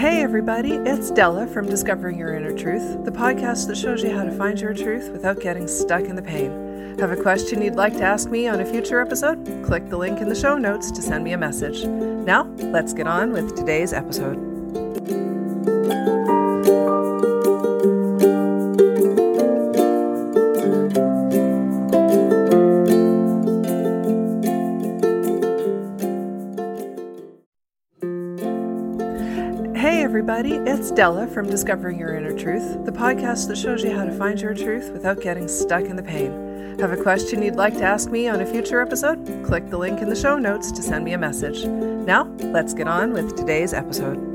Hey, everybody, it's Della from Discovering Your Inner Truth, the podcast that shows you how to find your truth without getting stuck in the pain. Have a question you'd like to ask me on a future episode? Click the link in the show notes to send me a message. Now, let's get on with today's episode. Hey, everybody, it's Della from Discovering Your Inner Truth, the podcast that shows you how to find your truth without getting stuck in the pain. Have a question you'd like to ask me on a future episode? Click the link in the show notes to send me a message. Now, let's get on with today's episode.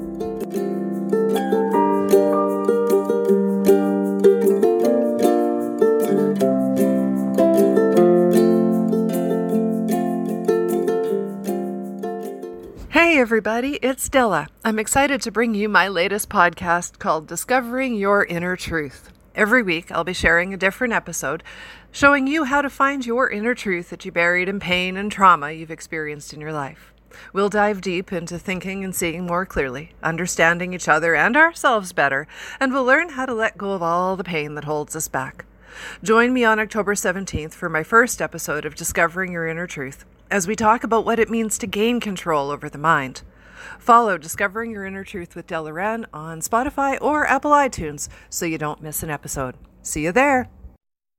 Hey, everybody, it's Della. I'm excited to bring you my latest podcast called Discovering Your Inner Truth. Every week, I'll be sharing a different episode showing you how to find your inner truth that you buried in pain and trauma you've experienced in your life. We'll dive deep into thinking and seeing more clearly, understanding each other and ourselves better, and we'll learn how to let go of all the pain that holds us back. Join me on October 17th for my first episode of Discovering Your Inner Truth as we talk about what it means to gain control over the mind. Follow Discovering Your Inner Truth with Della Wren on Spotify or Apple iTunes so you don't miss an episode. See you there.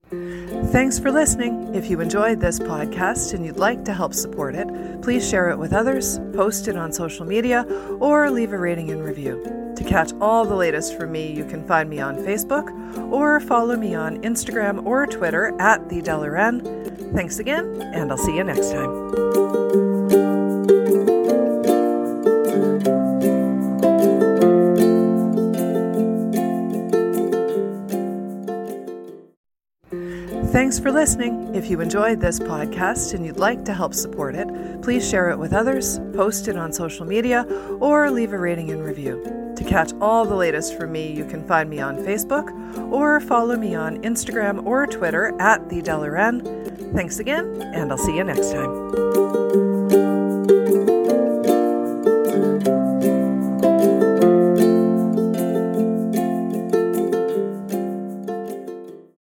Thanks for listening. If you enjoyed this podcast and you'd like to help support it, please share it with others, post it on social media, or leave a rating and review. Catch all the latest from me, you can find me on Facebook or follow me on Instagram or Twitter at the Della Wren. Thanks again, and I'll see you next time. Thanks for listening. If you enjoyed this podcast and you'd like to help support it, please share it with others, post it on social media, or leave a rating and review. To catch all the latest from me, you can find me on Facebook or follow me on Instagram or Twitter at the Della Wren. Thanks again, and I'll see you next time.